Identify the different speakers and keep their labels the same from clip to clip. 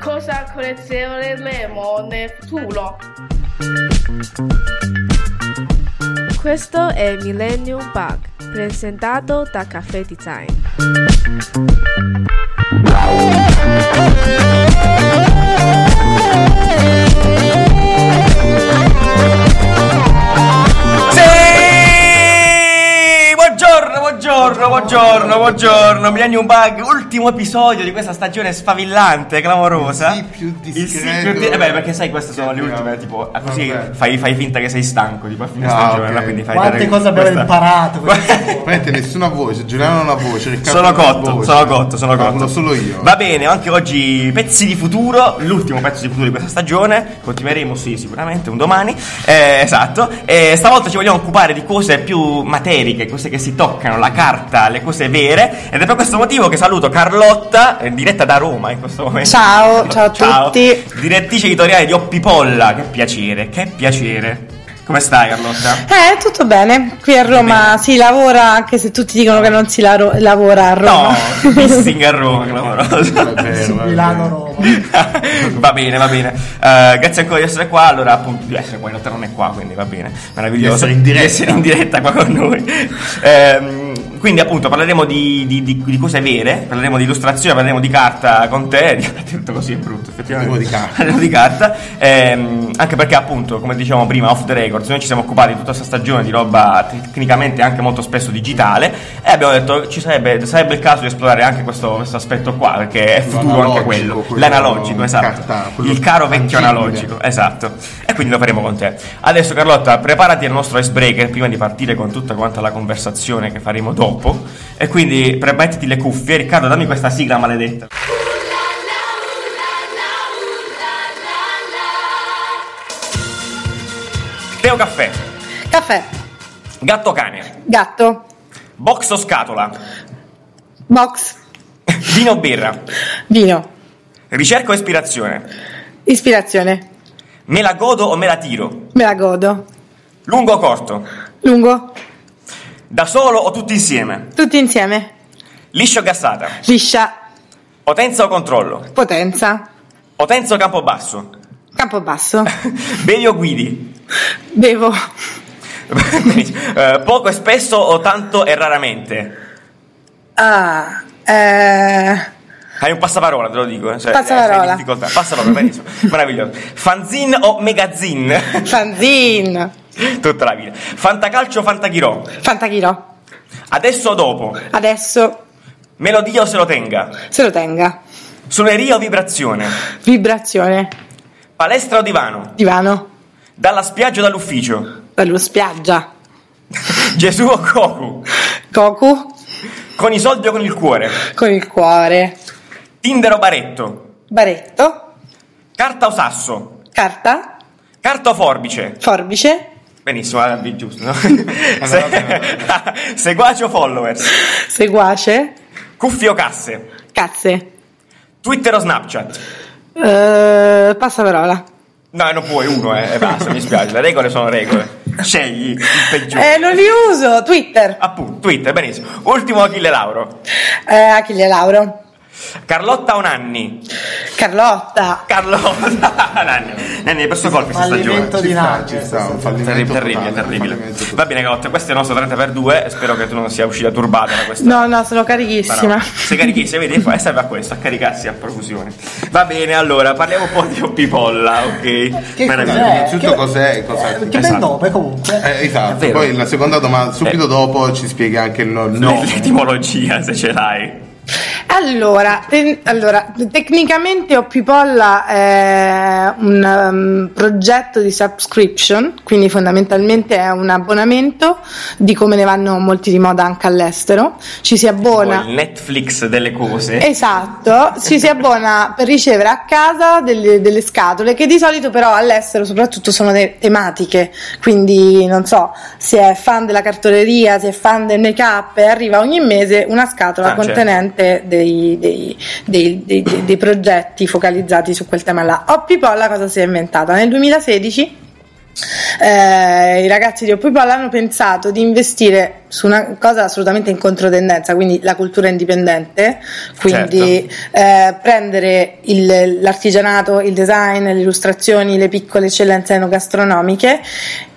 Speaker 1: Cosa collezioneremo nel futuro?
Speaker 2: Questo è Millennium Bug, presentato da Caffè Design.
Speaker 3: Buongiorno, buongiorno, buongiorno. Millennium Bug, ultimo episodio di questa stagione sfavillante, clamorosa.
Speaker 4: Il sì più
Speaker 3: Il sì
Speaker 4: discreto.
Speaker 3: più di- eh beh, perché sai, queste sono le ultime, tipo, così fai, fai finta che sei stanco, tipo a fine
Speaker 4: Ah,
Speaker 3: stagione,
Speaker 4: ok.
Speaker 3: no? quindi fai
Speaker 5: Quante cose abbiamo
Speaker 3: questa-
Speaker 5: imparato?
Speaker 4: Veramente nessuna voce, Giuliano non ha voce.
Speaker 3: Sono cotto,
Speaker 4: voce.
Speaker 3: sono cotto, sono cotto.
Speaker 4: Parlo solo io.
Speaker 3: Va bene, anche oggi pezzi di futuro, l'ultimo pezzo di futuro di questa stagione. Continueremo, sì, sicuramente, un domani. Eh, esatto. E stavolta ci vogliamo occupare di cose più materiche, cose che si toccano, la carta, le cose vere. Ed è per questo motivo che saluto Carlotta, eh, diretta da Roma in questo momento.
Speaker 6: Ciao, ciao a tutti.
Speaker 3: Direttrice editoriale di Oppipolla. Che piacere, che piacere. Come stai, Carlotta?
Speaker 6: Eh, tutto bene. Qui a Roma si lavora, anche se tutti dicono che non si laro- lavora a Roma.
Speaker 3: No, pissing a Roma,
Speaker 4: vero, è
Speaker 5: Milano. Roma.
Speaker 3: va bene, va bene. Eh, grazie ancora di essere qua. Allora, appunto, di essere qua, in realtà non è qua, quindi va bene. Meraviglioso.
Speaker 4: Di essere in diretta.
Speaker 3: Di essere in diretta qua con noi. Ehm, quindi, appunto, parleremo di, di- di- di cose vere, parleremo di illustrazione, parleremo di carta con te. Di, tutto così è brutto, effettivamente.
Speaker 4: Parleremo di carta.
Speaker 3: Parleremo di carta. Ehm, anche perché, appunto, come dicevamo prima, off the records, noi ci siamo occupati tutta questa stagione di roba tecnicamente anche molto spesso digitale. E abbiamo detto ci sarebbe, sarebbe il caso di esplorare anche questo, questo aspetto qua, perché è futuro anche quello.
Speaker 4: quello
Speaker 3: L'analogico, esatto.
Speaker 4: carta-
Speaker 3: il caro vecchio analogico, esatto. E quindi lo faremo con te. Adesso Carlotta, preparati al nostro icebreaker prima di partire con tutta quanta la conversazione che faremo dopo. E quindi premettiti le cuffie. Riccardo, dammi questa sigla maledetta. Teo caffè,
Speaker 6: Caffè,
Speaker 3: gatto cane,
Speaker 6: gatto,
Speaker 3: box o scatola,
Speaker 6: box,
Speaker 3: vino o birra,
Speaker 6: vino,
Speaker 3: ricerca o ispirazione,
Speaker 6: ispirazione.
Speaker 3: me la godo o me la tiro,
Speaker 6: Me la godo.
Speaker 3: lungo o corto,
Speaker 6: Lungo,
Speaker 3: da solo o tutti insieme,
Speaker 6: tutti insieme.
Speaker 3: liscio o gassata,
Speaker 6: Liscia,
Speaker 3: potenza o controllo,
Speaker 6: potenza,
Speaker 3: potenza o campo basso,
Speaker 6: campo basso.
Speaker 3: bevi o guidi,
Speaker 6: Bevo,
Speaker 3: Eh, poco e spesso o tanto e raramente.
Speaker 6: ah, eh,
Speaker 3: Hai un passaparola, te lo dico. eh, Cioè,
Speaker 6: Passaparola.
Speaker 3: eh. Passaparola, benissimo. Meraviglioso. Fanzine o magazine?
Speaker 6: fanzine,
Speaker 3: Tutta la vita. Fantacalcio o fantachirò?
Speaker 6: fantachiro.
Speaker 3: Adesso o dopo?
Speaker 6: Adesso
Speaker 3: Melodia o se lo tenga?
Speaker 6: se lo tenga.
Speaker 3: Suoneria o vibrazione?
Speaker 6: Vibrazione,
Speaker 3: Palestra o divano?
Speaker 6: divano,
Speaker 3: Dalla spiaggia o dall'ufficio?
Speaker 6: dallo spiaggia.
Speaker 3: Gesù o Goku?
Speaker 6: Goku,
Speaker 3: Con i soldi o con il cuore?
Speaker 6: con il cuore.
Speaker 3: Tinder o baretto?
Speaker 6: Baretto,
Speaker 3: Carta o sasso?
Speaker 6: carta,
Speaker 3: Carta o forbice?
Speaker 6: forbice,
Speaker 3: Benissimo, eh, giusto. No? Se- Seguaci o followers?
Speaker 6: seguace,
Speaker 3: Cuffie o casse?
Speaker 6: cazze.
Speaker 3: Twitter o Snapchat?
Speaker 6: Eh, passaparola.
Speaker 3: No, non puoi, uno, eh, e basta, mi spiace. Le regole sono regole. Scegli il peggiore.
Speaker 6: Eh, non li uso. Twitter.
Speaker 3: Appunto, Twitter, benissimo. Ultimo Achille Lauro.
Speaker 6: Eh, Achille Lauro.
Speaker 3: Carlotta o Nanni?
Speaker 6: Carlotta.
Speaker 3: Carlotta. Nanni. Nanni, hai perso colpi questa stagione.
Speaker 5: Fallimento di
Speaker 4: Ci sta,
Speaker 5: Nanni.
Speaker 4: ci sta, un fallimento
Speaker 3: Terribile, terribile. Va bene, Carlotta, questo è il nostro 30 per 2 Spero che tu non sia uscita turbata da questa.
Speaker 6: No, no, sono
Speaker 3: Ma
Speaker 6: carichissima.
Speaker 3: no, sei carichissima, vedi, fa- serve a questo, a caricarsi a profusione. Va bene, allora, parliamo un po' di Oppipolla, ok?
Speaker 5: Che
Speaker 3: Meraviglioso.
Speaker 5: cos'è?
Speaker 4: innanzitutto
Speaker 5: Che-
Speaker 4: cos'è- cos'è?
Speaker 5: Eh, Che bel
Speaker 3: Esatto.
Speaker 5: nome comunque.
Speaker 4: Eh, esatto, poi la seconda domanda, subito
Speaker 3: Eh.
Speaker 4: dopo ci spieghi anche il no- nome.
Speaker 3: L'etimologia, se ce l'hai.
Speaker 6: Allora, te- allora, tecnicamente Oppipolla è un um, progetto di subscription, quindi fondamentalmente è un abbonamento di come ne vanno molti di moda anche all'estero. Ci si abbona.
Speaker 3: il Netflix delle cose.
Speaker 6: Esatto, ci si abbona per ricevere a casa delle, delle scatole che di solito però all'estero soprattutto sono te- tematiche, quindi non so, si è fan della cartoleria, si è fan del make up e arriva ogni mese una scatola
Speaker 3: Ah, certo.
Speaker 6: contenente dei, dei- dei- dei- dei- dei progetti focalizzati su quel tema là. Oppipolla cosa si è inventata? Nel 2016 eh, i ragazzi di Oppipol hanno pensato di investire su una cosa assolutamente in controtendenza, quindi la cultura indipendente, quindi eh, prendere il- l'artigianato, il design, le illustrazioni, le piccole eccellenze enogastronomiche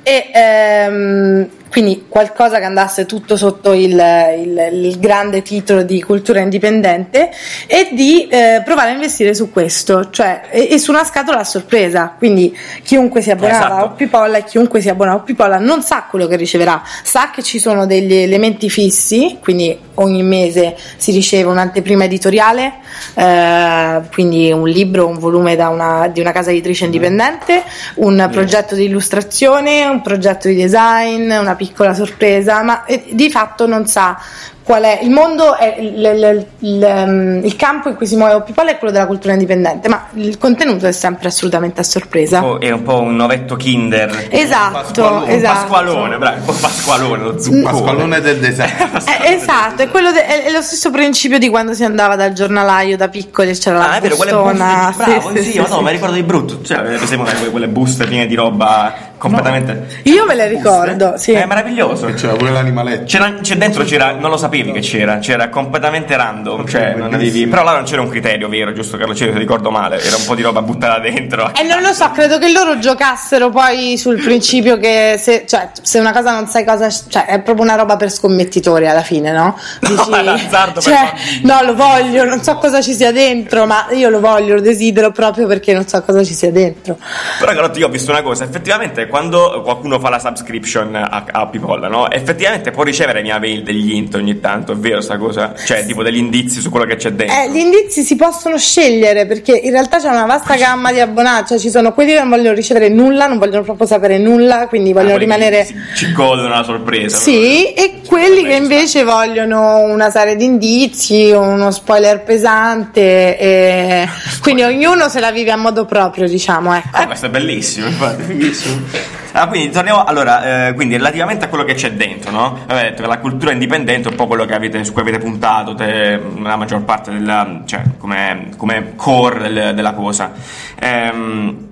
Speaker 6: e ehm, quindi qualcosa che andasse tutto sotto il, il- il grande titolo di cultura indipendente e di eh, provare a investire su questo, cioè e, e su una scatola a sorpresa. Quindi chiunque si abbonava
Speaker 3: Esatto.
Speaker 6: a Oppipolla e chiunque si abbona a Oppipolla non sa quello che riceverà, sa che ci sono degli elementi fissi, quindi ogni mese si riceve un'anteprima editoriale, eh, quindi un libro, un volume da una, di una casa editrice indipendente, un progetto di illustrazione, un progetto di design, una piccola sorpresa, ma eh, di fatto non sa qual è il mondo, è il, il- il- ehm, il campo in cui si muove Oppipolla è quello della cultura indipendente, ma il contenuto è sempre assolutamente a sorpresa.
Speaker 3: Oh, è un po' un novetto Kinder.
Speaker 6: Esatto,
Speaker 3: Pasqualone, un
Speaker 6: esatto.
Speaker 3: Pasqualone, bravo, un po' Pasqualone, lo zuccone.
Speaker 4: Pasqualone del design.
Speaker 6: Eh, esatto, è, quello de- è, è lo stesso principio di quando si andava dal giornalaio da piccoli e c'era
Speaker 3: Ah,
Speaker 6: la
Speaker 3: è vero, quelle
Speaker 6: bustona.
Speaker 3: buste, bravo, sì, ma no, mi ricordo di brutto. Cioè, per esempio, quelle, quelle buste piene di roba completamente.
Speaker 6: Io me le ricordo, sì.
Speaker 3: È meraviglioso.
Speaker 4: E c'era pure l'animaletto.
Speaker 3: C'era, c'è dentro c'era, non lo sapevi che c'era, c'era completamente random, cioè non avevi, però là non c'era un criterio vero, giusto Carlo Cero, se ricordo male, era un po' di roba buttata dentro.
Speaker 6: E non lo so, credo che loro giocassero poi sul principio che se, cioè, se una cosa non sai cosa, cioè è proprio una roba per scommettitori alla fine, no?
Speaker 3: No, è l'azzardo
Speaker 6: cioè, no, lo voglio, non so cosa ci sia dentro, ma io lo voglio, lo desidero proprio perché non so cosa ci sia dentro.
Speaker 3: Però Carlotti, io ho visto una cosa, effettivamente quando qualcuno fa la subscription a, a Pipolla, no? Effettivamente può ricevere mia mail degli int ogni tanto, è vero sta cosa? Cioè, tipo degli indizi su quello che c'è dentro.
Speaker 6: Eh, gli indizi si possono scegliere perché in realtà c'è una vasta gamma di abbonati, cioè ci sono quelli che non vogliono ricevere nulla, non vogliono proprio sapere nulla, quindi
Speaker 3: Ah,
Speaker 6: vogliono
Speaker 3: quelli
Speaker 6: rimanere...
Speaker 3: Ci godono la sorpresa.
Speaker 6: Sì, e quelli che invece vogliono una serie di indizi, uno spoiler pesante, e... quindi ognuno se la vive a modo proprio, diciamo. Ecco.
Speaker 3: Eh, questo è bellissimo, infatti, fighissimo. Ah, quindi torniamo allora, eh, quindi relativamente a quello che c'è dentro, no? Avete detto che la cultura indipendente è un po' quello avete, su cui avete puntato te, la maggior parte della, cioè, come, come core del- della cosa. Ehm, eh,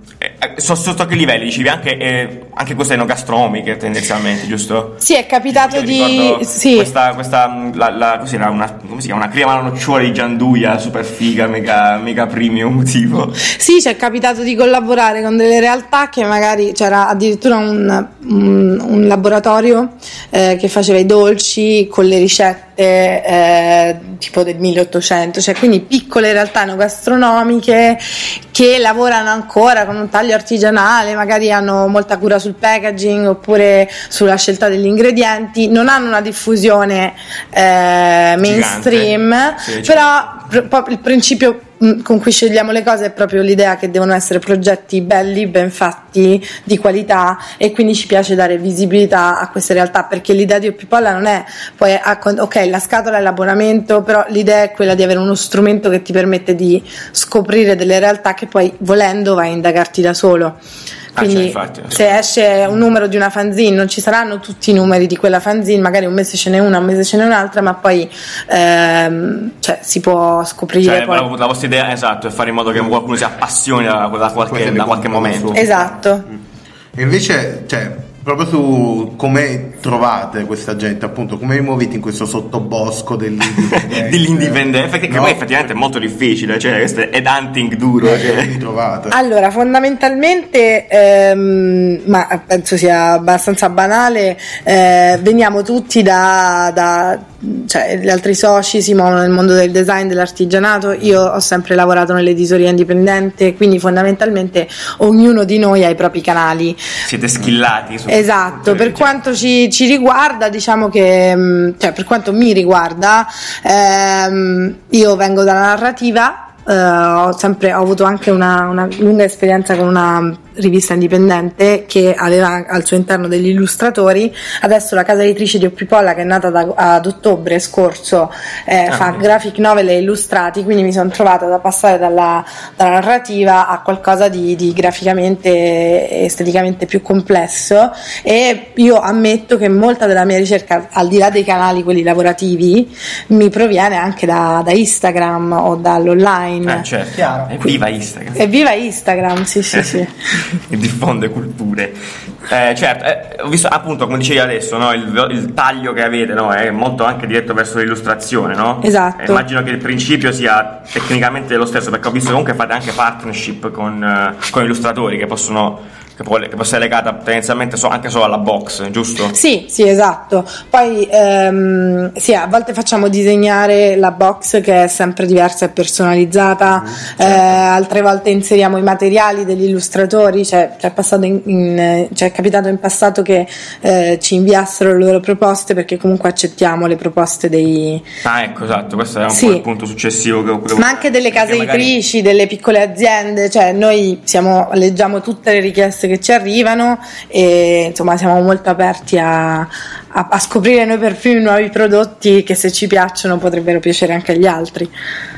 Speaker 3: so- sotto che livelli? Dicevi anche, eh, anche queste enogastronomiche tendenzialmente, giusto?
Speaker 6: Sì, è capitato di... Sì.
Speaker 3: Questa, questa mh, la, la, cos'era, una, come si chiama? Una crema alla nocciola di Gianduia, super figa, mega, mega premium tipo.
Speaker 6: Sì, ci è capitato di collaborare con delle realtà che magari c'era addirittura un, un- un laboratorio eh, che faceva i dolci con le ricette eh, tipo del 1800, cioè quindi piccole realtà enogastronomiche che lavorano ancora con un taglio artigianale, magari hanno molta cura sul packaging oppure sulla scelta degli ingredienti, non hanno una diffusione eh, mainstream,
Speaker 3: Sì,
Speaker 6: però pr- il principio con cui scegliamo le cose è proprio l'idea che devono essere progetti belli, ben fatti, di qualità e quindi ci piace dare visibilità a queste realtà perché l'idea di Oppipolla non è poi ok la scatola è l'abbonamento però l'idea è quella di avere uno strumento che ti permette di scoprire delle realtà che poi volendo vai a indagarti da solo
Speaker 3: Ah,
Speaker 6: quindi
Speaker 3: cioè, infatti,
Speaker 6: se esce un numero di una fanzine non ci saranno tutti i numeri di quella fanzine magari un mese ce n'è una un mese ce n'è un'altra ma poi ehm, cioè, si può scoprire
Speaker 3: Cioè,
Speaker 6: poi.
Speaker 3: la, la vostra idea esatto è fare in modo che qualcuno si appassioni da, da qualche, da qualche momento.
Speaker 6: esatto
Speaker 4: E invece, cioè, proprio su come trovate questa gente, appunto, come vi muovete in questo sottobosco dell'indipendente?
Speaker 3: Dell'indipendente, perché che
Speaker 4: No?
Speaker 3: poi effettivamente è molto difficile, cioè questo è hunting duro.
Speaker 4: Come
Speaker 3: Cioè.
Speaker 4: vi trovate?
Speaker 6: Allora, fondamentalmente, ehm, ma penso sia abbastanza banale, eh, veniamo tutti da, da- cioè gli altri soci si muovono nel mondo del design, dell'artigianato, io ho sempre lavorato nell'editoria indipendente, quindi fondamentalmente ognuno di noi ha i propri canali.
Speaker 3: Siete skillati su
Speaker 6: Esatto, per
Speaker 3: cioè,
Speaker 6: quanto ci, ci riguarda, diciamo che, mh, cioè per quanto mi riguarda, ehm, io vengo dalla narrativa, eh, ho, sempre, ho avuto anche una, una lunga esperienza con una rivista indipendente che aveva al suo interno degli illustratori, adesso la casa editrice di Oppipolla che è nata da- ad ottobre scorso eh, fa graphic novel e illustrati, quindi mi sono trovata da passare dalla, dalla narrativa a qualcosa di, di graficamente e esteticamente più complesso e io ammetto che molta della mia ricerca, al di là dei canali quelli lavorativi, mi proviene anche da, da Instagram o dall'online.
Speaker 3: Eh, certo.
Speaker 5: Chiaro.
Speaker 3: Evviva Instagram.
Speaker 6: Evviva Instagram, sì sì sì.
Speaker 3: e diffonde culture. Eh, certo, eh, ho visto appunto come dicevi adesso, no, il, il taglio che avete no, è molto anche diretto verso l'illustrazione, no?
Speaker 6: Esatto.
Speaker 3: Eh, immagino che il principio sia tecnicamente lo stesso, perché ho visto comunque fate anche partnership con, eh, con illustratori che possono che può, che può essere legata tendenzialmente so- anche solo alla box, giusto?
Speaker 6: Sì, sì, esatto. Poi ehm, sì, a volte facciamo disegnare la box che è sempre diversa e personalizzata, eh, altre volte inseriamo i materiali degli illustratori, cioè, c'è, passato in- in- c'è capitato in passato che eh, ci inviassero le loro proposte perché comunque accettiamo le proposte dei,
Speaker 3: Ah, ecco, esatto, questo è un
Speaker 6: Sì.
Speaker 3: po' il punto successivo che
Speaker 6: ma anche delle case
Speaker 3: magari-
Speaker 6: editrici, delle piccole aziende, cioè noi siamo, leggiamo tutte le richieste che ci arrivano e insomma siamo molto aperti a, a- a scoprire noi per primi nuovi prodotti che se ci piacciono potrebbero piacere anche agli altri.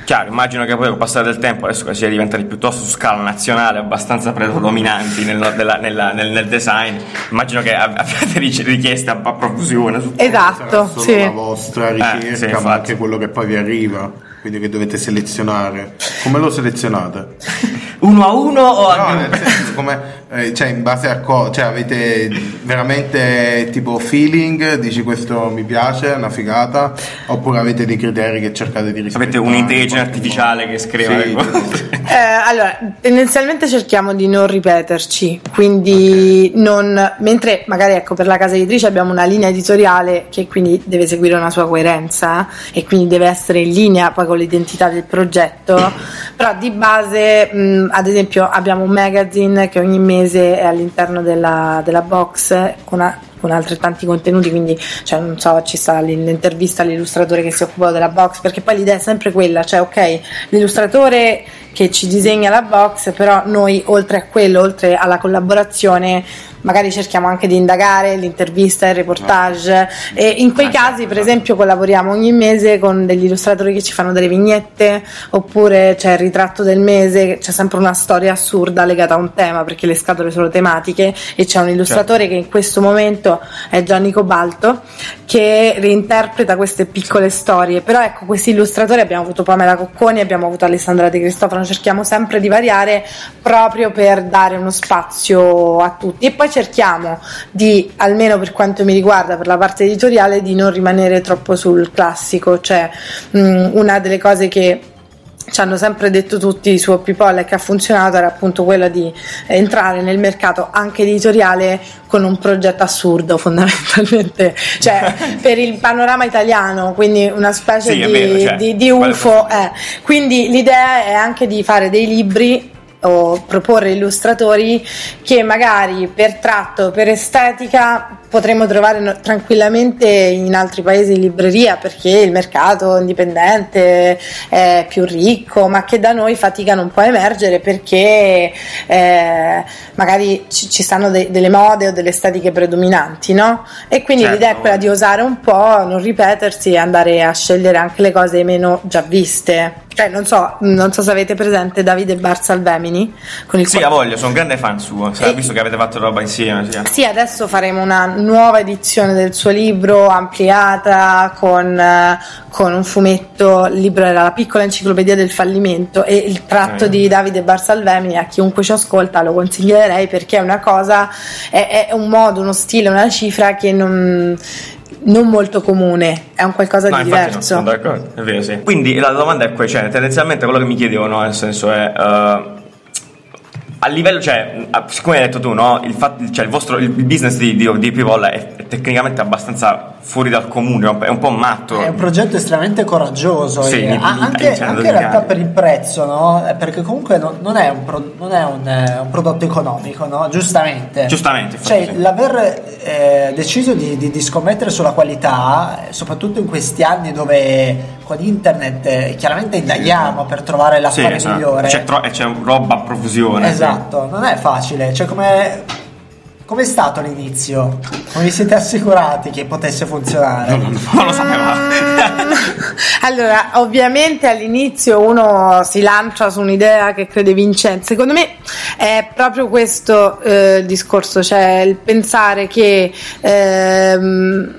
Speaker 3: Chiaro, immagino che poi col passare del tempo, adesso che si è diventati piuttosto su scala nazionale, abbastanza predominanti nel, della- nella- nel- nel design, immagino che ab- abbiate ric- richieste a, profusione. su-
Speaker 6: Esatto, sì.
Speaker 4: la vostra
Speaker 3: Eh,
Speaker 4: ricerca,
Speaker 3: sì,
Speaker 4: ma anche quello che poi vi arriva, quindi che dovete selezionare. Come lo selezionate?
Speaker 3: Uno a uno o
Speaker 4: No,
Speaker 3: anche
Speaker 4: nel senso, come, eh, cioè, in base a cosa, cioè, avete veramente tipo feeling, dici questo mi piace, è una figata, oppure avete dei criteri che cercate di rispettare?
Speaker 3: Avete
Speaker 4: in
Speaker 3: un'intelligenza artificiale
Speaker 4: modo?
Speaker 3: che scrive
Speaker 4: Sì,
Speaker 3: cose.
Speaker 6: Eh, allora, tendenzialmente cerchiamo di non ripeterci, quindi non, mentre magari ecco per la casa editrice abbiamo una linea editoriale che quindi deve seguire una sua coerenza e quindi deve essere in linea poi con l'identità del progetto, però di base mh, ad esempio abbiamo un magazine che ogni mese è all'interno della, della box con, a- con altrettanti contenuti, quindi cioè, non so, ci sta l'intervista all'illustratore che si occupa della box, perché poi l'idea è sempre quella, cioè ok, l'illustratore che ci disegna la box, però noi oltre a quello, oltre alla collaborazione, magari cerchiamo anche di indagare l'intervista, il reportage. E in quei casi per esempio collaboriamo ogni mese con degli illustratori che ci fanno delle vignette oppure c'è il ritratto del mese, c'è sempre una storia assurda legata a un tema perché le scatole sono tematiche e c'è un illustratore che in questo momento è Gianni Cobalto che reinterpreta queste piccole storie. Però ecco questi illustratori abbiamo avuto Pamela Cocconi abbiamo avuto Alessandra De Cristofano cerchiamo sempre di variare proprio per dare uno spazio a tutti. E poi cerchiamo di almeno per quanto mi riguarda per la parte editoriale di non rimanere troppo sul classico cioè mh, una delle cose che ci hanno sempre detto tutti su People e che ha funzionato era appunto quella di entrare nel mercato anche editoriale con un progetto assurdo fondamentalmente cioè per il panorama italiano quindi una specie
Speaker 3: Sì,
Speaker 6: di,
Speaker 3: vero, cioè,
Speaker 6: di- di UFO eh. quindi l'idea è anche di fare dei libri o proporre illustratori che magari per tratto, per estetica potremmo trovare no- tranquillamente in altri paesi in libreria perché il mercato indipendente è più ricco, ma che da noi faticano un po' a emergere perché eh, magari ci, ci stanno de- delle mode o delle estetiche predominanti, no? E quindi
Speaker 3: Certo.
Speaker 6: l'idea è quella di osare un po', non ripetersi e andare a scegliere anche le cose meno già viste. Cioè, non so, non so se avete presente Davide Barsalvemini con il
Speaker 3: Sì,
Speaker 6: quale-
Speaker 3: a voglia, sono un grande fan suo,
Speaker 6: E-
Speaker 3: visto che avete fatto roba insieme. Sì.
Speaker 6: sì, adesso faremo una nuova edizione del suo libro ampliata con, con un fumetto. Il libro era la piccola enciclopedia del fallimento e il tratto
Speaker 3: Eh.
Speaker 6: di Davide Barsalvemini a chiunque ci ascolta lo consiglierei perché è una cosa, è, è un modo, uno stile, una cifra che non, non molto comune, è un qualcosa
Speaker 3: No,
Speaker 6: di
Speaker 3: no,
Speaker 6: diverso.
Speaker 3: sono d'accordo, è vero, sì. Quindi la domanda è questa, cioè, tendenzialmente quello che mi chiedevo, no, nel senso è... eh, a livello, cioè, siccome hai detto tu, no, il, fatto- cioè, il vostro il business di, di, di People è, è tecnicamente abbastanza fuori dal comune, è un po' matto.
Speaker 5: È un progetto estremamente coraggioso
Speaker 3: Sì,
Speaker 5: e a-
Speaker 3: mi-
Speaker 5: anche,
Speaker 3: iniziando
Speaker 5: anche in realtà per il prezzo, no? Eh, Perché comunque non, non è, un, pro- non è un, eh, un prodotto economico, no? Giustamente.
Speaker 3: Giustamente,
Speaker 5: Cioè,
Speaker 3: sì.
Speaker 5: l'aver eh, deciso di, di- di scommettere sulla qualità, eh, soprattutto in questi anni dove con internet eh, chiaramente indaghiamo per trovare
Speaker 3: Sì,
Speaker 5: l'affare
Speaker 3: esatto.
Speaker 5: migliore.
Speaker 3: C'è, tro- e c'è roba a profusione. sì.
Speaker 5: Esatto, non è facile. Cioè, come. Com'è stato l'inizio? Come vi siete assicurati che potesse funzionare?
Speaker 3: Non lo sapevamo.
Speaker 6: Allora, ovviamente all'inizio uno si lancia su un'idea che crede vincente. Secondo me è proprio questo eh, il discorso, cioè il pensare che ehm,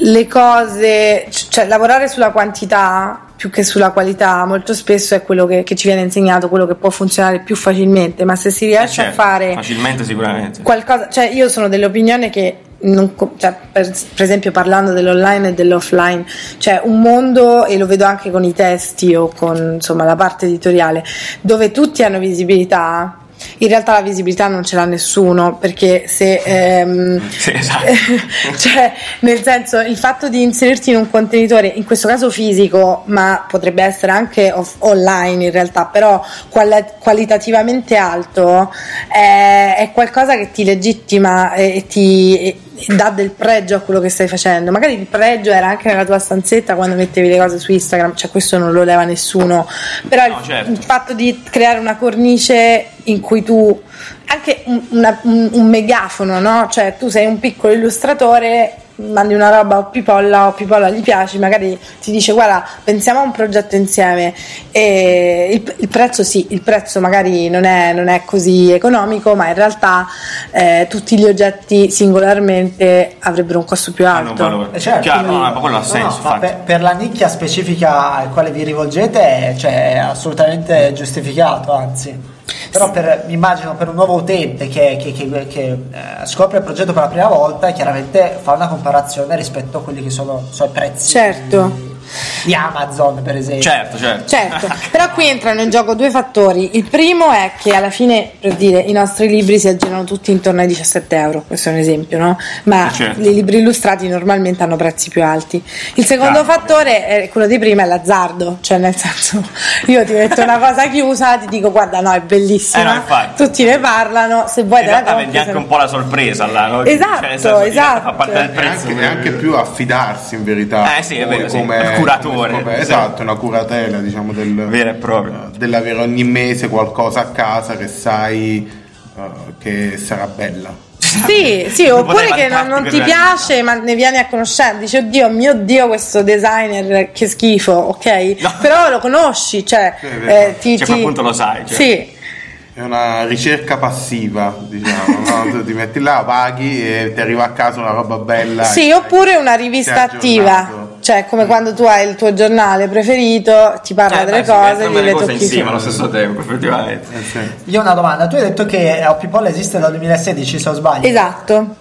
Speaker 6: le cose, cioè lavorare sulla quantità più che sulla qualità, molto spesso è quello che, che ci viene insegnato, quello che può funzionare più facilmente, ma se si riesce
Speaker 3: Eh, certo,
Speaker 6: a fare
Speaker 3: Facilmente sicuramente.
Speaker 6: qualcosa, cioè io sono dell'opinione che non cioè, per, per esempio parlando dell'online e dell'offline, cioè un mondo e lo vedo anche con i testi o con insomma la parte editoriale dove tutti hanno visibilità. In realtà la visibilità non ce l'ha nessuno perché se ehm,
Speaker 3: Sì, esatto.
Speaker 6: cioè, nel senso, il fatto di inserirti in un contenitore, in questo caso fisico, ma potrebbe essere anche off- online in realtà, però quali- qualitativamente alto, è, è qualcosa che ti legittima e, e ti e dà del pregio a quello che stai facendo. Magari il pregio era anche nella tua stanzetta quando mettevi le cose su Instagram, cioè questo non lo leva nessuno, però
Speaker 3: No,
Speaker 6: il,
Speaker 3: certo.
Speaker 6: il fatto di creare una cornice in cui tu anche un, una- un- un megafono, no? Cioè tu sei un piccolo illustratore, mandi una roba a Pipolla o Pipolla gli piace, magari ti dice guarda pensiamo a un progetto insieme e il, il prezzo sì, il prezzo magari non è, non è così economico, ma in realtà eh, tutti gli oggetti singolarmente avrebbero un costo più alto.
Speaker 3: valore.
Speaker 5: Eh, certo,
Speaker 3: Chiaro,
Speaker 5: quindi-
Speaker 3: no, ma quello ha
Speaker 5: no,
Speaker 3: senso,
Speaker 5: no, ma
Speaker 3: infatti.
Speaker 5: per, per la nicchia specifica al quale vi rivolgete cioè, è assolutamente giustificato, anzi. Però per, immagino per un nuovo utente che, che- che- che, eh, scopre il progetto per la prima volta, chiaramente fa una comparazione rispetto a quelli che sono i suoi prezzi
Speaker 6: Certo.
Speaker 5: Di Amazon, per esempio.
Speaker 3: Certo, certo.
Speaker 6: Certo, però qui entrano in gioco due fattori. Il primo è che alla fine, per dire, i nostri libri si aggirano tutti intorno ai 17 euro, questo è un esempio, no? Ma
Speaker 3: Eh, certo.
Speaker 6: i libri illustrati normalmente hanno prezzi più alti. Il secondo
Speaker 3: Chiaro.
Speaker 6: fattore, è quello di prima, è l'azzardo, cioè nel senso, io ti metto una cosa chiusa, ti dico guarda no, è bellissima,
Speaker 3: Eh, no,
Speaker 6: tutti ne parlano, se vuoi
Speaker 3: In
Speaker 6: te la
Speaker 3: realtà
Speaker 6: compri,
Speaker 3: vendi
Speaker 6: se
Speaker 3: anche un po' la sorpresa là, no?
Speaker 6: Esatto,
Speaker 3: Cioè, senso,
Speaker 6: esatto.
Speaker 3: Fa parte del
Speaker 4: È
Speaker 3: prezzo.
Speaker 4: anche, è anche più affidarsi in verità.
Speaker 3: Eh, sì, è vero, sì.
Speaker 4: Come,
Speaker 3: Il curatore,
Speaker 4: come-
Speaker 3: sì.
Speaker 4: esatto, una curatela, diciamo, del,
Speaker 3: Vero e proprio.
Speaker 4: eh, dell'avere ogni mese qualcosa a casa che sai eh, che sarà bella.
Speaker 6: Sì, sì,
Speaker 3: po'
Speaker 6: oppure che non, non ti piace, ma ne vieni a conoscenza. Dici, oddio, mio dio, questo designer, che schifo, ok?
Speaker 3: No.
Speaker 6: Però lo conosci, cioè,
Speaker 4: Sì,
Speaker 6: eh, ti,
Speaker 3: Cioè,
Speaker 6: ti-
Speaker 3: a quel punto lo sai, cioè.
Speaker 6: Sì,
Speaker 4: È una ricerca passiva, diciamo, no? tu ti metti là, paghi e ti arriva a casa una roba bella.
Speaker 6: sì, oppure una rivista
Speaker 4: aggiornato.
Speaker 6: attiva. Cioè, come quando tu hai il tuo giornale preferito, ti parla
Speaker 3: Eh,
Speaker 6: delle
Speaker 3: beh,
Speaker 6: cose, ti
Speaker 3: le
Speaker 6: tocchi
Speaker 3: insieme allo stesso tempo, effettivamente.
Speaker 4: Eh, sì.
Speaker 5: Io ho una domanda, tu hai detto che Opipol esiste dal 2016, se non sbaglio.
Speaker 6: Esatto.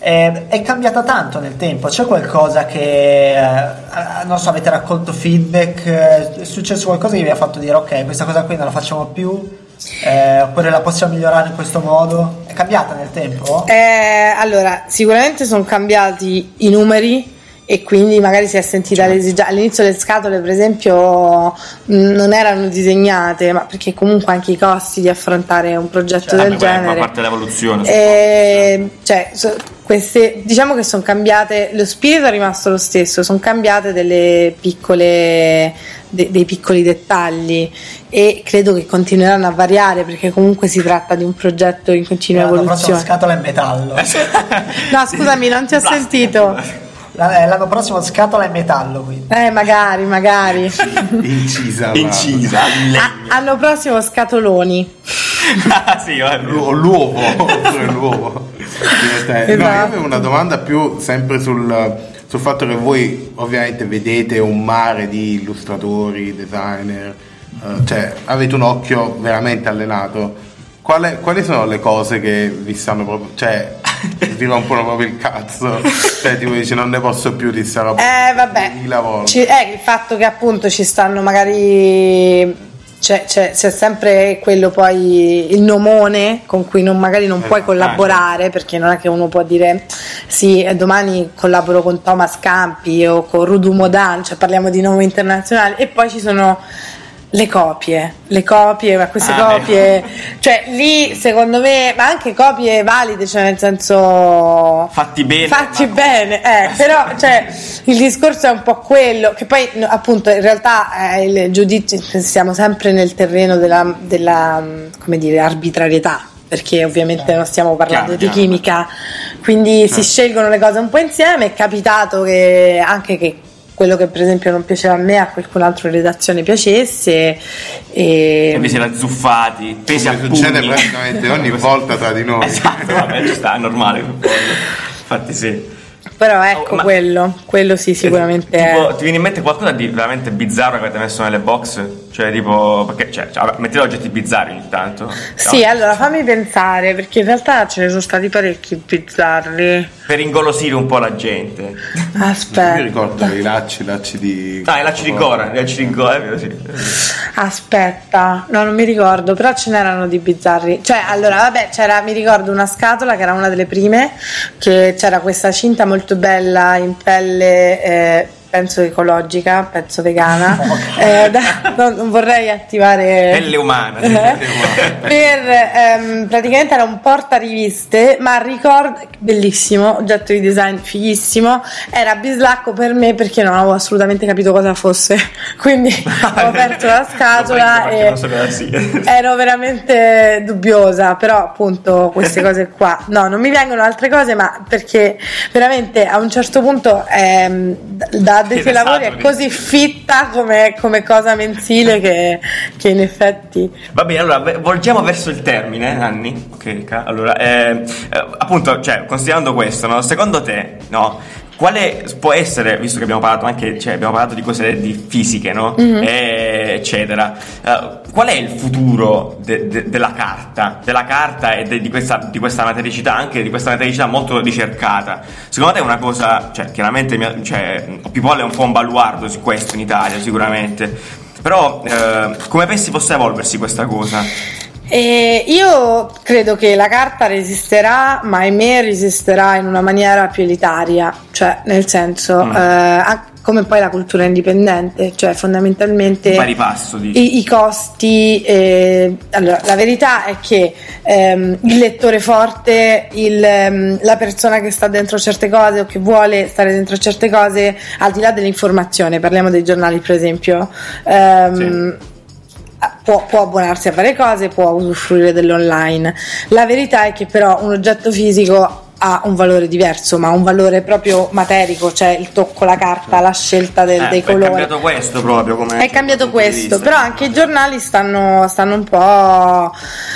Speaker 5: Eh, è cambiata tanto nel tempo, c'è qualcosa che, eh, non so, avete raccolto feedback, eh, è successo qualcosa che vi ha fatto dire ok, questa cosa qui non la facciamo più, Eh, oppure la possiamo migliorare in questo modo? È cambiata nel tempo?
Speaker 6: Eh, allora, sicuramente sono cambiati i numeri e quindi magari si è sentita l'esigenza. All'inizio le scatole, per esempio, non erano disegnate, ma perché comunque anche i costi di affrontare un progetto
Speaker 3: Vabbè,
Speaker 6: del
Speaker 3: è
Speaker 6: genere.
Speaker 3: parte dell'evoluzione.
Speaker 6: Eh, cioè, so- queste, diciamo che sono cambiate, lo spirito è rimasto lo stesso, sono cambiate delle piccole, de- dei piccoli dettagli e credo che continueranno a variare perché comunque si tratta di un progetto in continua
Speaker 5: prossimo
Speaker 6: evoluzione.
Speaker 5: scatola in metallo.
Speaker 6: No, scusami, non ti ho
Speaker 3: Plastica.
Speaker 6: sentito.
Speaker 5: La- L'anno prossimo scatola in metallo, quindi.
Speaker 6: Eh, magari, magari.
Speaker 4: Incisa.
Speaker 3: Incisa, in
Speaker 6: A- anno prossimo scatoloni.
Speaker 3: Ah, sì.
Speaker 4: L'u- l'uovo, l'uovo. Divertente. No, io
Speaker 6: Esatto.
Speaker 4: avevo una domanda più sempre sul, sul fatto che voi ovviamente vedete un mare di illustratori, designer, eh, cioè avete un occhio veramente allenato. Quale- quali sono le cose che vi stanno proprio, cioè vi rompono proprio il cazzo? Cioè tipo dici non ne posso più di sta roba.
Speaker 6: Eh, vabbè.
Speaker 4: 2000 volte.
Speaker 6: Ci- eh, il fatto che appunto ci stanno magari. C'è, c'è- c'è sempre quello poi il nomone con cui non- magari non puoi
Speaker 4: Eh,
Speaker 6: collaborare perché non è che uno può dire sì eh, domani collaboro con Thomas Campi o con Rudu Modan cioè parliamo di nomi internazionali e poi ci sono le copie le copie ma queste
Speaker 3: Ah,
Speaker 6: copie cioè lì secondo me ma anche copie valide cioè nel senso
Speaker 3: Fatti bene.
Speaker 6: fatti bene, eh, però cioè, il discorso è un po' quello, che poi appunto in realtà eh, il giudizio siamo sempre nel terreno della, della, come dire, arbitrarietà, perché ovviamente non stiamo parlando
Speaker 3: Chiaro,
Speaker 6: di
Speaker 3: chiaro.
Speaker 6: chimica, quindi si scelgono le cose un po' insieme, è capitato che anche che quello che per esempio non piaceva a me a qualcun altro in redazione piacesse
Speaker 3: E
Speaker 6: e
Speaker 3: vi siete azzuffati, pesi a
Speaker 4: Come
Speaker 3: pugni.
Speaker 4: succede praticamente ogni volta tra di noi.
Speaker 3: Esatto, vabbè, ci sta, è normale. Infatti sì.
Speaker 6: Però ecco
Speaker 3: Oh,
Speaker 6: quello, quello sì sicuramente
Speaker 3: tipo,
Speaker 6: è.
Speaker 3: ti viene in mente qualcosa di veramente bizzarro che avete messo nelle box? Cioè, tipo, perché, cioè, cioè, mettete oggetti bizzarri ogni tanto.
Speaker 6: Sì,
Speaker 3: No?
Speaker 6: allora fammi pensare, perché in realtà ce ne sono stati parecchi bizzarri.
Speaker 3: Per ingolosire un po' la gente.
Speaker 4: Io
Speaker 6: Aspetta.
Speaker 4: ricordo i lacci, i lacci di...
Speaker 3: Ah, i lacci di Cora, i lacci di Cora, è vero, sì.
Speaker 6: Aspetta, no, non mi ricordo, però ce n'erano di bizzarri. Cioè, allora, vabbè, c'era, mi ricordo una scatola che era una delle prime, che c'era questa cinta molto bella in pelle, eh, penso ecologica, penso vegana. Eh, da- non, non vorrei attivare.
Speaker 3: Pelle umana.
Speaker 6: Eh, per ehm, praticamente era un portariviste ma ricordo bellissimo oggetto di design fighissimo era bislacco per me perché non avevo assolutamente capito cosa fosse quindi ho aperto la scatola e ero veramente dubbiosa però appunto queste cose qua no non mi vengono altre cose ma perché veramente a un certo punto ehm, da addetti ai lavori è così fitta come, come cosa mensile che, che in effetti
Speaker 3: Va bene, allora volgiamo verso il termine, Anni. Ok, allora, eh, eh, appunto, cioè, considerando questo, no, secondo te, no, quale può essere, visto che abbiamo parlato anche, cioè, abbiamo parlato di cose di fisiche, no, Eh, eccetera, eh, qual è il futuro de- de- della carta, della carta e de- di, questa, di questa matericità, anche di questa matericità molto ricercata? Secondo te è una cosa, cioè, chiaramente, mia- cioè, Pipolla è un po' un baluardo su questo in Italia, sicuramente. Però eh, come pensi possa evolversi questa cosa?
Speaker 6: E io credo che la carta resisterà, ma ahimè resisterà in una maniera più elitaria, cioè nel senso,
Speaker 3: Mm.
Speaker 6: eh, come poi la cultura indipendente, cioè fondamentalmente
Speaker 3: passo,
Speaker 6: i, i costi. eh, allora, la verità è che ehm, il lettore forte, il, ehm, la persona che sta dentro certe cose o che vuole stare dentro certe cose, al di là dell'informazione, parliamo dei giornali per esempio. ehm, Può, può abbonarsi a varie cose, può usufruire dell'online. La verità è che però un oggetto fisico ha un valore diverso, ma un valore proprio materico, cioè il tocco, la carta, la scelta del-
Speaker 3: Eh,
Speaker 6: dei
Speaker 3: È
Speaker 6: colori.
Speaker 3: cambiato questo proprio come
Speaker 6: È cambiato questo, però anche i giornali stanno, stanno un po'.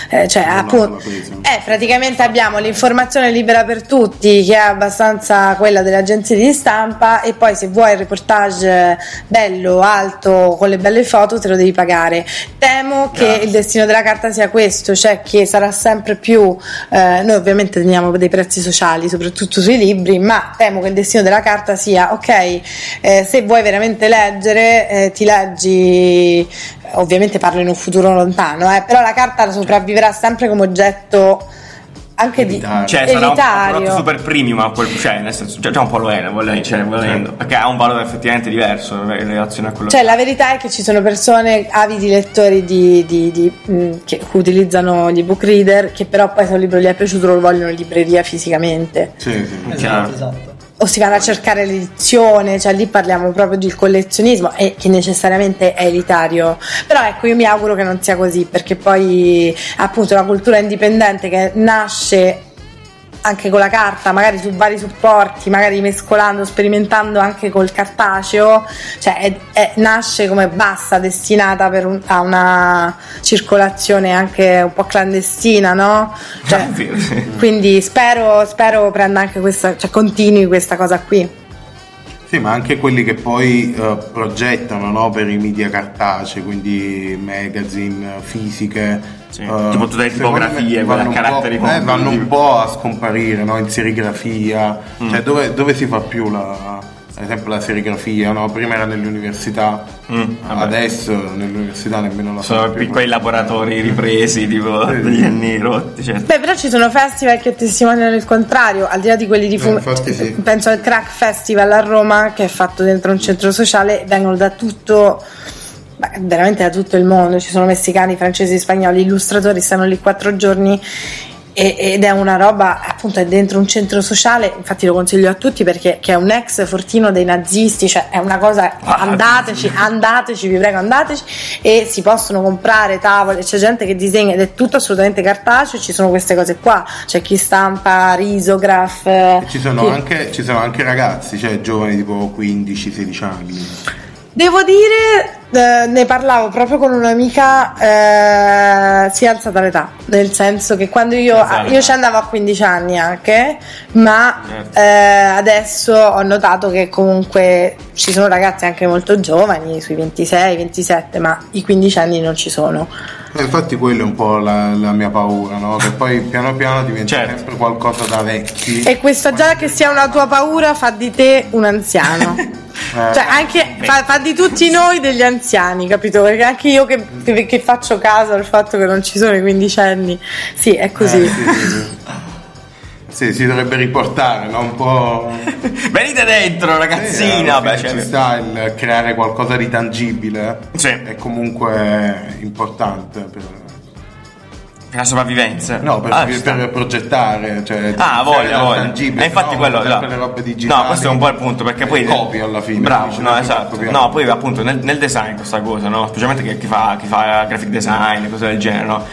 Speaker 6: eh, cioè, appunto, eh, praticamente abbiamo l'informazione libera per tutti, che è abbastanza quella delle agenzie di stampa, e poi se vuoi il reportage bello, alto, con le belle foto, te lo devi pagare. Temo che
Speaker 3: Grazie.
Speaker 6: il destino della carta sia questo, cioè che sarà sempre più. eh, noi ovviamente teniamo dei prezzi sociali, soprattutto sui libri, ma temo che il destino della carta sia ok, eh, se vuoi veramente leggere, eh, ti leggi. Ovviamente parlo in un futuro lontano, eh, però la carta sopravviverà sempre come oggetto anche di
Speaker 4: Elitario.
Speaker 3: Cioè, sarà un, un
Speaker 6: elitario.
Speaker 3: prodotto super premium a quel cioè, nel senso, già, già un po' lo è, volendo, cioè, volendo, perché ha un valore effettivamente diverso in relazione a quello
Speaker 6: Cioè, la verità è che ci sono persone avidi lettori di, di- di, mh, che utilizzano gli ebook reader, che però poi se un libro gli è piaciuto lo vogliono in libreria fisicamente.
Speaker 4: Sì, sì.
Speaker 3: Chiaro.
Speaker 5: Esatto, esatto.
Speaker 6: O si vanno a cercare l'edizione, cioè lì parliamo proprio del collezionismo e che necessariamente è elitario. Però ecco, io mi auguro che non sia così, perché poi appunto la cultura indipendente che nasce anche con la carta, magari su vari supporti, magari mescolando, sperimentando anche col cartaceo, cioè è- è- nasce come bassa, destinata per un- a una circolazione anche un po' clandestina, no? Cioè, quindi spero, spero prenda anche questa, cioè continui questa cosa qui.
Speaker 4: Sì, ma anche quelli che poi eh, progettano no, per i media cartacei, quindi magazine, fisiche.
Speaker 3: Sì,
Speaker 4: eh,
Speaker 3: tipo tutte le tipografie, quelle
Speaker 4: vanno
Speaker 3: caratteri
Speaker 4: po', eh, vanno un po' a scomparire no, in serigrafia,
Speaker 3: Mm.
Speaker 4: cioè dove, dove si fa più la, ad esempio la serigrafia, no? prima era nelle università,
Speaker 3: Mm,
Speaker 4: adesso nelle università nemmeno la
Speaker 3: Sono
Speaker 4: più.
Speaker 3: piccoli laboratori ripresi, tipo
Speaker 4: Sì.
Speaker 3: degli anni rotti. Cioè.
Speaker 6: Beh, però ci sono festival che testimoniano il contrario, al di là di quelli di fumetti.
Speaker 4: infatti sì.
Speaker 6: Penso al Crack Festival a Roma, che è fatto dentro un centro sociale, vengono da tutto. Beh, veramente da tutto il mondo, ci sono messicani, francesi, spagnoli, illustratori, stanno lì quattro giorni ed è una roba, appunto, è dentro un centro sociale, infatti lo consiglio a tutti perché che è un ex fortino dei nazisti, cioè è una cosa,
Speaker 3: Ah,
Speaker 6: andateci, andateci, vi prego andateci e si possono comprare tavole, c'è gente che disegna ed è tutto assolutamente cartaceo, ci sono queste cose qua, c'è chi stampa, risograph.
Speaker 4: E Ci sono,
Speaker 6: chi-
Speaker 4: anche, ci sono anche ragazzi, cioè giovani tipo 15-16 anni.
Speaker 6: Devo dire, eh, ne parlavo proprio con un'amica, eh, si è alzata l'età, nel senso che quando io, io ci andavo a 15 anni anche, ma
Speaker 3: Certo.
Speaker 6: eh, adesso ho notato che comunque ci sono ragazzi anche molto giovani, sui 26, 27, ma i 15 anni non ci sono.
Speaker 4: Eh, infatti quello è un po' la, la mia paura, no? Che poi piano piano diventa
Speaker 3: Certo.
Speaker 4: sempre qualcosa da vecchi.
Speaker 6: E questo già che sia una tua paura fa di te un anziano.
Speaker 4: Eh,
Speaker 6: Cioè, anche fa, fa di tutti noi degli anziani, capito? Perché anche io che, che- faccio caso al fatto che non ci sono i quindicenni, sì, è così.
Speaker 4: eh, sì, sì, sì. Sì, si dovrebbe riportare, no? Un po'.
Speaker 3: Venite dentro, ragazzina.
Speaker 4: Eh,
Speaker 3: cioè,
Speaker 4: fine ci sta il creare qualcosa di tangibile.
Speaker 3: Sì.
Speaker 4: È comunque importante. Per...
Speaker 3: la sopravvivenza.
Speaker 4: No, per,
Speaker 3: Ah,
Speaker 4: per
Speaker 3: sta.
Speaker 4: progettare. Cioè,
Speaker 3: Ah,
Speaker 4: cioè,
Speaker 3: voglia, voglia.
Speaker 4: tangibile,
Speaker 3: E infatti
Speaker 4: no,
Speaker 3: quello no.
Speaker 4: le robe digitali.
Speaker 3: No, questo è un po' il punto, perché
Speaker 4: E
Speaker 3: poi
Speaker 4: copi alla fine.
Speaker 3: Bravo, no, esatto. No, poi appunto nel, nel design questa cosa, no? Specialmente che chi fa, chi fa graphic design, cose del genere, no?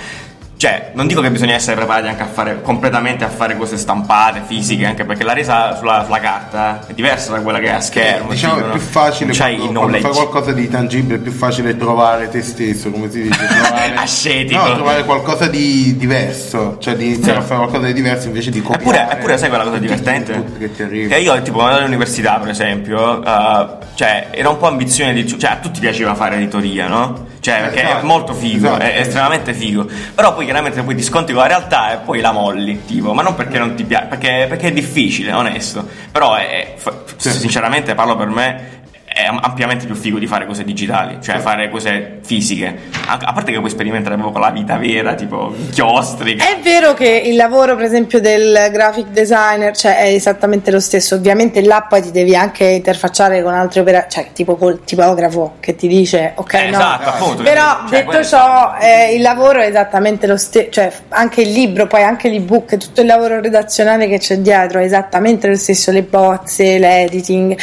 Speaker 3: Cioè, non dico che bisogna essere preparati anche a fare completamente a fare cose stampate, fisiche, anche perché la resa sulla, sulla carta è diversa da quella che è a schermo.
Speaker 4: Diciamo è più facile
Speaker 3: c'hai
Speaker 4: quando, quando fai qualcosa di tangibile, è più facile trovare te stesso, come si dice, trovare,
Speaker 3: Ascetico.
Speaker 4: no, trovare qualcosa di diverso, cioè di iniziare
Speaker 3: Sì.
Speaker 4: a fare qualcosa di diverso invece di copiare.
Speaker 3: Eppure, eppure sai quella cosa divertente?
Speaker 4: Che ti arriva.
Speaker 3: Che io, tipo, quando all'università, per esempio, eh, cioè, era un po' ambizione di. Cioè, a tutti piaceva fare editoria, no? Cioè, perché è
Speaker 4: esatto,
Speaker 3: molto figo,
Speaker 4: esatto.
Speaker 3: è estremamente figo. Però poi chiaramente poi ti scontri con la realtà e poi la molli, tipo, ma non perché non ti piace, perché, perché è difficile, onesto. Però è, fa-
Speaker 4: Sì.
Speaker 3: sinceramente parlo per me. È am- ampiamente più figo di fare cose digitali, cioè fare cose fisiche. A parte che puoi sperimentare proprio con la vita vera, tipo inchiostri.
Speaker 6: È vero che il lavoro, per esempio, del graphic designer cioè, è esattamente lo stesso. Ovviamente là poi ti devi anche interfacciare con altri operatori, cioè tipo col tipografo che ti dice ok,
Speaker 3: Eh,
Speaker 6: no.
Speaker 3: esatto, appunto.
Speaker 6: Però
Speaker 3: Cioè,
Speaker 6: detto
Speaker 3: quello-
Speaker 6: ciò, eh, il lavoro è esattamente lo stesso, cioè anche il libro, poi anche l'ebook, tutto il lavoro redazionale che c'è dietro è esattamente lo stesso, le bozze, l'editing.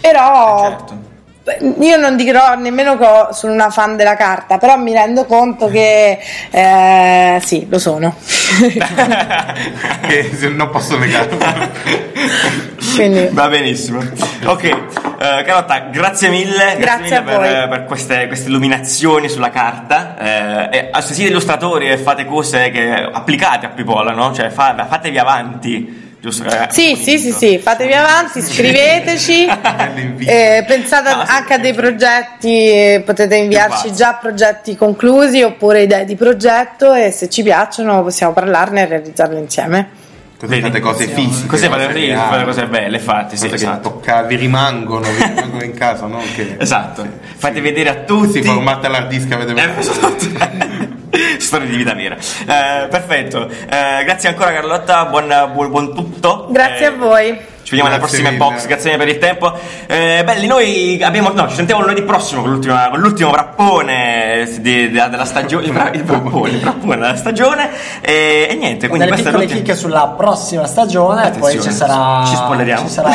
Speaker 6: Però
Speaker 3: Eh, certo.
Speaker 6: io non dirò nemmeno che sono una fan della carta, però mi rendo conto che eh, sì, lo sono.
Speaker 4: non posso negarlo.
Speaker 6: Quindi
Speaker 3: Va benissimo. Ok, eh, Carotta, grazie mille.
Speaker 6: Grazie
Speaker 3: mille
Speaker 6: a
Speaker 3: per, per queste, queste illuminazioni sulla carta. Eh, e, se siete illustratori e fate cose che applicate a Pipola, no? Cioè fa- fatevi avanti. Giusto? Eh,
Speaker 6: Sì,
Speaker 3: un
Speaker 6: sì, sì, sì, fatevi avanti, scriveteci, eh, pensate
Speaker 3: No, sì,
Speaker 6: anche a dei
Speaker 3: sì.
Speaker 6: progetti, eh, potete inviarci già progetti conclusi oppure idee di progetto e se ci piacciono possiamo parlarne e realizzarle insieme.
Speaker 4: Così fate cose fisiche.
Speaker 3: Così fate,
Speaker 4: cose
Speaker 3: sì,
Speaker 4: reali,
Speaker 3: fate cose belle, fatti, sì, esatto.
Speaker 4: tocca- vi rimangono, vi rimangono in casa, no? Che,
Speaker 3: Esatto. Fate vedere a tutti.
Speaker 4: Sì, formate l'hard disk avete
Speaker 3: Eh, esatto. Storia di vita vera. Eh, perfetto. Eh, grazie ancora Carlotta, buon, buon, buon tutto.
Speaker 6: Grazie
Speaker 3: Eh,
Speaker 6: a voi.
Speaker 3: Ci vediamo alle prossime
Speaker 4: mille.
Speaker 3: box, grazie mille per il tempo. Eh, belli, noi abbiamo. No, ci sentiamo lunedì prossimo con, con l'ultimo brappone di- di- della stagione. Il, bra- il brappone, il brappone della stagione. E, e niente, quindi
Speaker 5: delle
Speaker 3: questa è
Speaker 5: piccole
Speaker 3: l'ultima.
Speaker 5: chicche sulla prossima stagione e poi
Speaker 3: Attenzione,
Speaker 5: ci sarà
Speaker 3: ci spoileriamo.
Speaker 5: ci sarà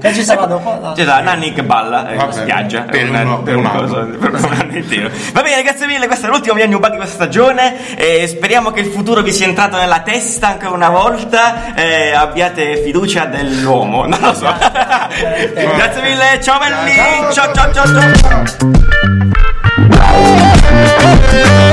Speaker 5: che ci sarà dopo no?
Speaker 3: C'è da Nanni che balla eh, in
Speaker 4: Vabbè,
Speaker 3: spiaggia
Speaker 4: per
Speaker 3: un-
Speaker 4: uno-
Speaker 3: per
Speaker 4: un
Speaker 3: un
Speaker 4: anno.
Speaker 3: cosa- per un anno intero. Va bene, grazie mille. Questo è l'ultimo Millennium Bug di questa stagione. E speriamo che il futuro vi sia entrato nella testa ancora una volta. e abbiate fiducia dell'uomo. Non lo so. grazie mille. Ciao belli. ciao ciao ciao. ciao.